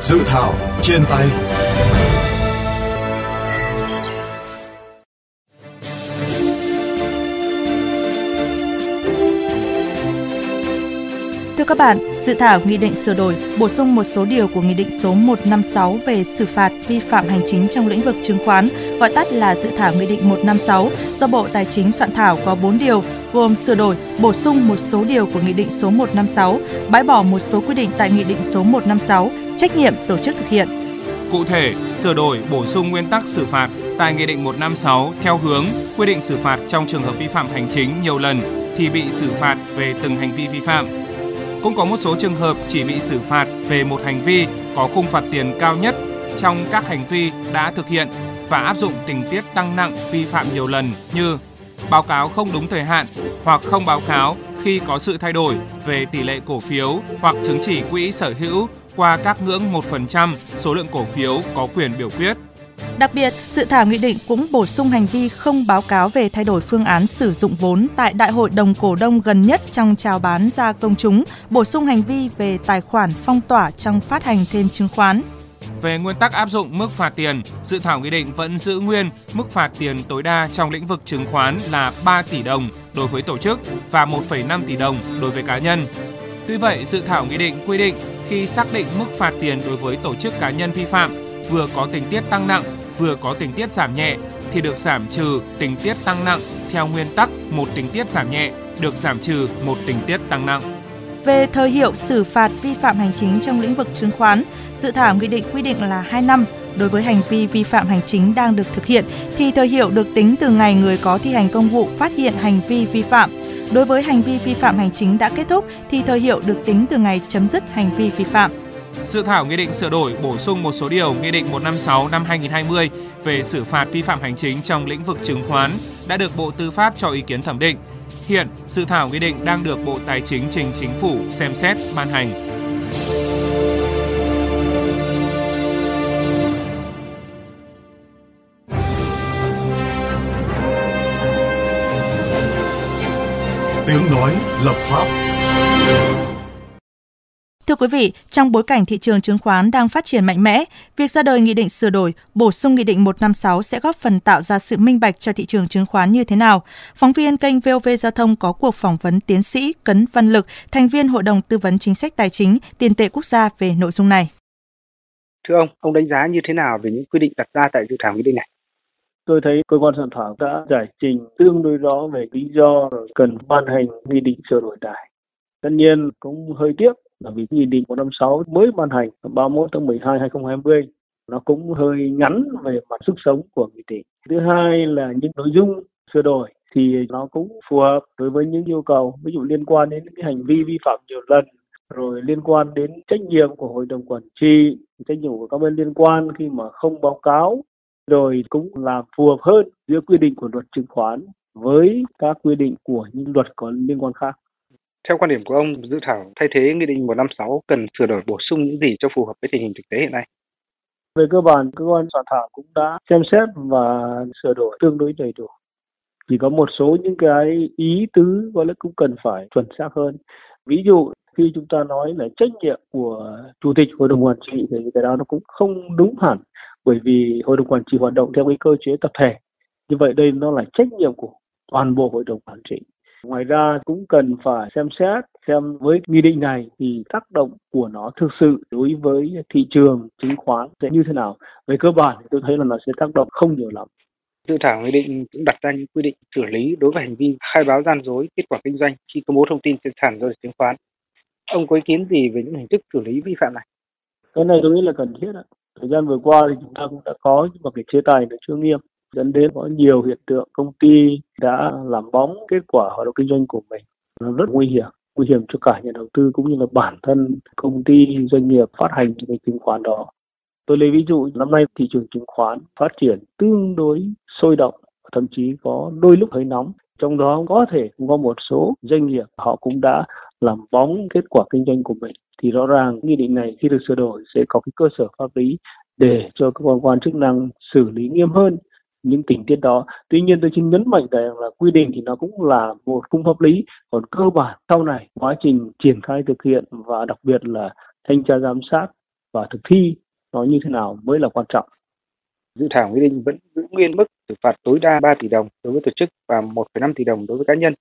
Dự thảo trên tay. Các bạn, dự thảo nghị định sửa đổi, bổ sung một số điều của nghị định số 156 về xử phạt vi phạm hành chính trong lĩnh vực chứng khoán, gọi tắt là dự thảo nghị định 156 do Bộ Tài chính soạn thảo có 4 điều, gồm sửa đổi, bổ sung một số điều của nghị định số 156, bãi bỏ một số quy định tại nghị định số 156, trách nhiệm tổ chức thực hiện. Cụ thể, sửa đổi, bổ sung nguyên tắc xử phạt tại Nghị định 156 theo hướng quy định xử phạt trong trường hợp vi phạm hành chính nhiều lần thì bị xử phạt về từng hành vi vi phạm. Cũng có một số trường hợp chỉ bị xử phạt về một hành vi có khung phạt tiền cao nhất trong các hành vi đã thực hiện và áp dụng tình tiết tăng nặng vi phạm nhiều lần như báo cáo không đúng thời hạn hoặc không báo cáo khi có sự thay đổi về tỷ lệ cổ phiếu hoặc chứng chỉ quỹ sở hữu qua các ngưỡng 1% số lượng cổ phiếu có quyền biểu quyết. Đặc biệt, dự thảo nghị định cũng bổ sung hành vi không báo cáo về thay đổi phương án sử dụng vốn tại đại hội đồng cổ đông gần nhất trong chào bán ra công chúng, bổ sung hành vi về tài khoản phong tỏa trong phát hành thêm chứng khoán. Về nguyên tắc áp dụng mức phạt tiền, dự thảo nghị định vẫn giữ nguyên mức phạt tiền tối đa trong lĩnh vực chứng khoán là 3 tỷ đồng đối với tổ chức và 1,5 tỷ đồng đối với cá nhân. Tuy vậy, dự thảo nghị định quy định khi xác định mức phạt tiền đối với tổ chức cá nhân vi phạm vừa có tình tiết tăng nặng vừa có tình tiết giảm nhẹ thì được giảm trừ tình tiết tăng nặng theo nguyên tắc một tình tiết giảm nhẹ được giảm trừ một tình tiết tăng nặng. Về thời hiệu xử phạt vi phạm hành chính trong lĩnh vực chứng khoán, dự thảo nghị định quy định là 2 năm. Đối với hành vi vi phạm hành chính đang được thực hiện thì thời hiệu được tính từ ngày người có thi hành công vụ phát hiện hành vi vi phạm. Đối với hành vi vi phạm hành chính đã kết thúc thì thời hiệu được tính từ ngày chấm dứt hành vi vi phạm. Dự thảo nghị định sửa đổi bổ sung một số điều Nghị định 156 năm 2020 về xử phạt vi phạm hành chính trong lĩnh vực chứng khoán đã được Bộ Tư pháp cho ý kiến thẩm định. Hiện, dự thảo nghị định đang được Bộ Tài chính trình chính phủ xem xét ban hành. Tiếng nói lập pháp Thưa quý vị, trong bối cảnh thị trường chứng khoán đang phát triển mạnh mẽ, việc ra đời nghị định sửa đổi, bổ sung nghị định 156 sẽ góp phần tạo ra sự minh bạch cho thị trường chứng khoán như thế nào? Phóng viên kênh VOV Giao thông có cuộc phỏng vấn tiến sĩ Cấn Văn Lực, thành viên Hội đồng Tư vấn Chính sách Tài chính, Tiền tệ Quốc gia về nội dung này. Thưa ông, ông đánh giá như thế nào về những quy định đặt ra tại dự thảo nghị định này? Tôi thấy cơ quan soạn thảo đã giải trình tương đối rõ về lý do cần ban hành nghị định sửa đổi này. Tất nhiên cũng hơi tiếc là vì nghị định 156 mới ban hành 31 tháng 12 2020 nó cũng hơi ngắn về mặt sức sống của nghị định. Thứ hai là những nội dung sửa đổi thì nó cũng phù hợp đối với những yêu cầu, ví dụ liên quan đến cái hành vi vi phạm nhiều lần, rồi liên quan đến trách nhiệm của hội đồng quản trị, trách nhiệm của các bên liên quan khi mà không báo cáo, rồi cũng làm phù hợp hơn giữa quy định của luật chứng khoán với các quy định của những luật có liên quan khác. Theo quan điểm của ông, dự thảo thay thế Nghị định 156 cần sửa đổi bổ sung những gì cho phù hợp với tình hình thực tế hiện nay? Về cơ bản, cơ quan soạn thảo cũng đã xem xét và sửa đổi tương đối đầy đủ. Chỉ có một số những cái ý tứ có lẽ cũng cần phải chuẩn xác hơn. Ví dụ khi chúng ta nói là trách nhiệm của chủ tịch hội đồng quản trị thì cái đó nó cũng không đúng hẳn bởi vì hội đồng quản trị hoạt động theo cái cơ chế tập thể như vậy đây nó là trách nhiệm của toàn bộ hội đồng quản trị ngoài ra cũng cần phải xem xét xem với nghị định này thì tác động của nó thực sự đối với thị trường chứng khoán sẽ như thế nào. Về cơ bản thì tôi thấy là nó sẽ tác động không nhiều lắm. Dự thảo nghị định cũng đặt ra những quy định xử lý đối với hành vi khai báo gian dối kết quả kinh doanh khi công bố thông tin trên sàn giao dịch chứng khoán. Ông có ý kiến gì về những hình thức xử lý vi phạm này? Cái này tôi nghĩ là cần thiết ạ. Thời gian vừa qua thì chúng ta cũng đã có nhưng mà cái chế tài nó chưa nghiêm dẫn đến có nhiều hiện tượng công ty đã làm bóng kết quả hoạt động kinh doanh của mình. Nó rất nguy hiểm nguy hiểm cho cả nhà đầu tư cũng như là bản thân công ty, doanh nghiệp phát hành những cái chứng khoán đó. Tôi lấy ví dụ, năm nay thị trường chứng khoán phát triển tương đối sôi động, thậm chí có đôi lúc hơi nóng. Trong đó có thể cũng có một số doanh nghiệp họ cũng đã làm bóng kết quả kinh doanh của mình. Thì rõ ràng nghị định này khi được sửa đổi sẽ có cái cơ sở pháp lý để cho cơ quan quan chức năng xử lý nghiêm hơn những tình tiết đó. Tuy nhiên tôi xin nhấn mạnh rằng là quy định thì nó cũng là một khung pháp lý, còn cơ bản sau này quá trình triển khai thực hiện và đặc biệt là thanh tra giám sát và thực thi nó như thế nào mới là quan trọng. Dự thảo nghị định vẫn giữ nguyên mức xử phạt tối đa 3 tỷ đồng đối với tổ chức và 1,5 tỷ đồng đối với cá nhân.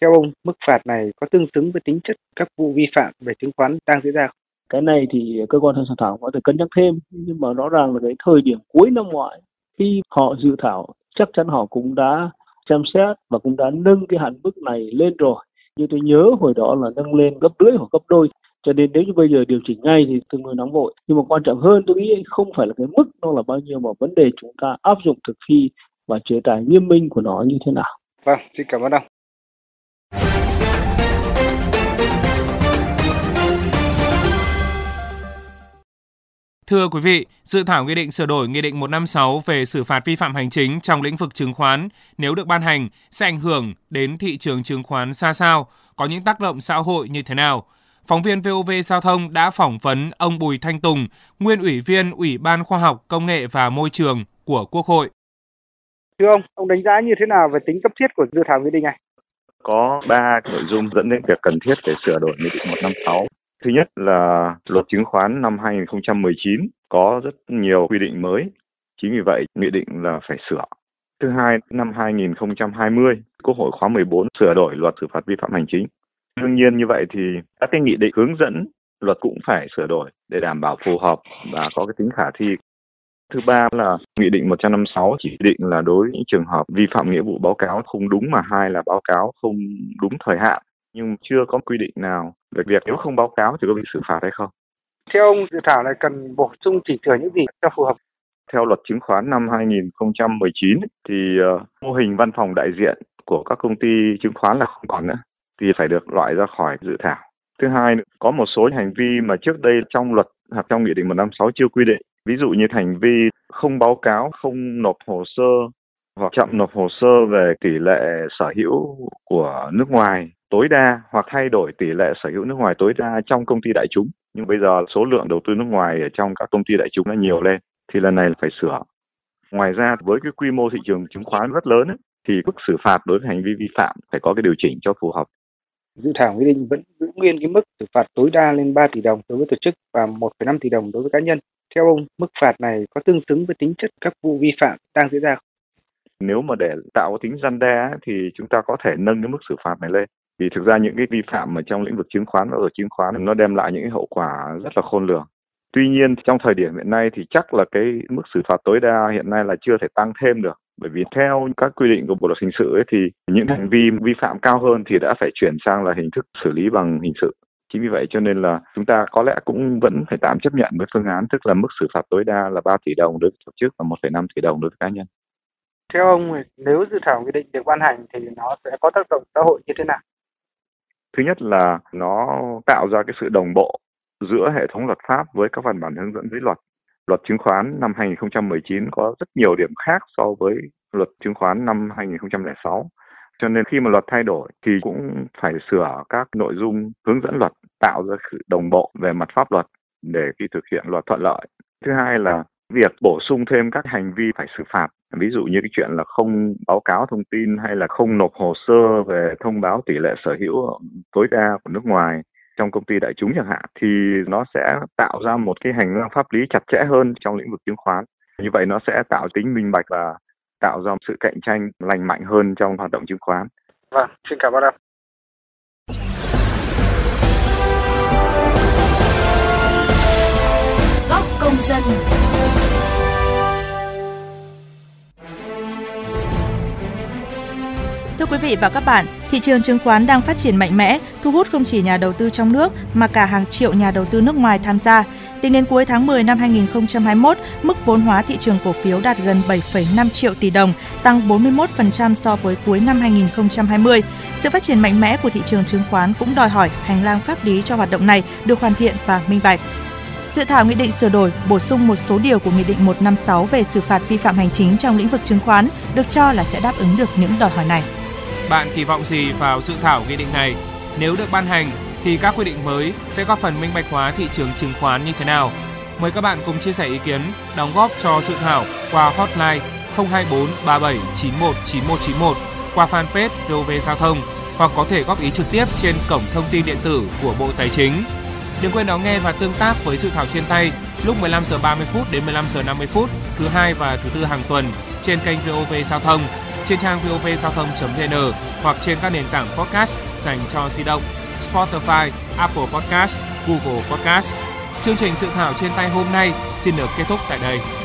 Theo ông, mức phạt này có tương xứng với tính chất các vụ vi phạm về chứng khoán đang diễn ra không? Cái này thì cơ quan soạn thảo có thể cân nhắc thêm, nhưng mà rõ ràng là cái thời điểm cuối năm ngoái khi họ dự thảo chắc chắn họ cũng đã xem xét và cũng đã nâng cái hạn mức này lên rồi. Như tôi nhớ hồi đó là nâng lên gấp rưỡi hoặc gấp đôi. Cho nên nếu như bây giờ điều chỉnh ngay thì tương đối nóng vội. Nhưng mà quan trọng hơn tôi nghĩ không phải là cái mức nó là bao nhiêu mà vấn đề chúng ta áp dụng thực thi và chế tài nghiêm minh của nó như thế nào. Vâng, xin cảm ơn ông. Thưa quý vị, dự thảo nghị định sửa đổi Nghị định 156 về xử phạt vi phạm hành chính trong lĩnh vực chứng khoán nếu được ban hành sẽ ảnh hưởng đến thị trường chứng khoán xa sao, có những tác động xã hội như thế nào. Phóng viên VOV Giao thông đã phỏng vấn ông Bùi Thanh Tùng, nguyên ủy viên Ủy ban Khoa học, Công nghệ và Môi trường của Quốc hội. Thưa ông, ông đánh giá như thế nào về tính cấp thiết của dự thảo nghị định này? Có ba nội dung dẫn đến việc cần thiết để sửa đổi Nghị định 156. Thứ nhất là luật chứng khoán năm 2019 có rất nhiều quy định mới, chính vì vậy nghị định là phải sửa. Thứ hai, năm 2020, Quốc hội khóa 14 sửa đổi luật xử phạt vi phạm hành chính. Đương nhiên như vậy thì các cái nghị định hướng dẫn luật cũng phải sửa đổi để đảm bảo phù hợp và có cái tính khả thi. Thứ ba là Nghị định 156 chỉ định là đối với những trường hợp vi phạm nghĩa vụ báo cáo không đúng mà hai là báo cáo không đúng thời hạn nhưng chưa có quy định nào về việc nếu không báo cáo thì có bị xử phạt hay không. Theo ông, dự thảo này cần bổ sung chỉ sửa những gì cho phù hợp? Theo luật chứng khoán năm 2019 thì uh, mô hình văn phòng đại diện của các công ty chứng khoán là không còn nữa thì phải được loại ra khỏi dự thảo. Thứ hai, có một số hành vi mà trước đây trong luật hoặc trong nghị định 156 chưa quy định. Ví dụ như hành vi không báo cáo, không nộp hồ sơ hoặc chậm nộp hồ sơ về tỷ lệ sở hữu của nước ngoài tối đa hoặc thay đổi tỷ lệ sở hữu nước ngoài tối đa trong công ty đại chúng. Nhưng bây giờ số lượng đầu tư nước ngoài ở trong các công ty đại chúng nó nhiều lên thì lần này phải sửa. Ngoài ra với cái quy mô thị trường chứng khoán rất lớn ấy, thì mức xử phạt đối với hành vi vi phạm phải có cái điều chỉnh cho phù hợp. Dự thảo nghị định vẫn giữ nguyên cái mức xử phạt tối đa lên 3 tỷ đồng đối với tổ chức và 1,5 tỷ đồng đối với cá nhân. Theo ông, mức phạt này có tương xứng với tính chất các vụ vi phạm đang diễn ra không? Nếu mà để tạo tính răn đe thì chúng ta có thể nâng cái mức xử phạt này lên thì thực ra những cái vi phạm ở trong lĩnh vực chứng khoán và ở chứng khoán nó đem lại những cái hậu quả rất là khôn lường. Tuy nhiên trong thời điểm hiện nay thì chắc là cái mức xử phạt tối đa hiện nay là chưa thể tăng thêm được bởi vì theo các quy định của bộ luật hình sự ấy, thì những hành vi vi phạm cao hơn thì đã phải chuyển sang là hình thức xử lý bằng hình sự chính vì vậy cho nên là chúng ta có lẽ cũng vẫn phải tạm chấp nhận với phương án tức là mức xử phạt tối đa là 3 tỷ đồng đối với tổ chức và 1,5 tỷ đồng đối với cá nhân. Theo ông, nếu dự thảo nghị định được ban hành thì nó sẽ có tác động xã hội như thế nào? Thứ nhất là nó tạo ra cái sự đồng bộ giữa hệ thống luật pháp với các văn bản hướng dẫn dưới luật. Luật chứng khoán năm 2019 có rất nhiều điểm khác so với luật chứng khoán năm 2006. Cho nên khi mà luật thay đổi thì cũng phải sửa các nội dung hướng dẫn luật, tạo ra sự đồng bộ về mặt pháp luật để khi thực hiện luật thuận lợi. Thứ hai là việc bổ sung thêm các hành vi phải xử phạt ví dụ như cái chuyện là không báo cáo thông tin hay là không nộp hồ sơ về thông báo tỷ lệ sở hữu tối đa của nước ngoài trong công ty đại chúng chẳng hạn thì nó sẽ tạo ra một cái hành lang pháp lý chặt chẽ hơn trong lĩnh vực chứng khoán như vậy nó sẽ tạo tính minh bạch và tạo ra sự cạnh tranh lành mạnh hơn trong hoạt động chứng khoán. Vâng, xin cảm ơn ông. Góc công dân quý vị và các bạn, thị trường chứng khoán đang phát triển mạnh mẽ, thu hút không chỉ nhà đầu tư trong nước mà cả hàng triệu nhà đầu tư nước ngoài tham gia. Tính đến cuối tháng 10 năm 2021, mức vốn hóa thị trường cổ phiếu đạt gần 7,5 triệu tỷ đồng, tăng 41% so với cuối năm 2020. Sự phát triển mạnh mẽ của thị trường chứng khoán cũng đòi hỏi hành lang pháp lý cho hoạt động này được hoàn thiện và minh bạch. Dự thảo nghị định sửa đổi, bổ sung một số điều của Nghị định 156 về xử phạt vi phạm hành chính trong lĩnh vực chứng khoán được cho là sẽ đáp ứng được những đòi hỏi này. Bạn kỳ vọng gì vào dự thảo nghị định này? Nếu được ban hành thì các quy định mới sẽ góp phần minh bạch hóa thị trường chứng khoán như thế nào? Mời các bạn cùng chia sẻ ý kiến, đóng góp cho dự thảo qua hotline 024 37 91 9191 qua fanpage VOV Giao thông hoặc có thể góp ý trực tiếp trên cổng thông tin điện tử của Bộ Tài chính. Đừng quên đón nghe và tương tác với dự thảo trên tay lúc 15 giờ 30 phút đến 15 giờ 50 phút thứ hai và thứ tư hàng tuần trên kênh VOV Giao thông, trên trang vovgiao thông.vn hoặc trên các nền tảng podcast dành cho di động Spotify, Apple Podcast, Google Podcast. Chương trình dự thảo trên tay hôm nay xin được kết thúc tại đây.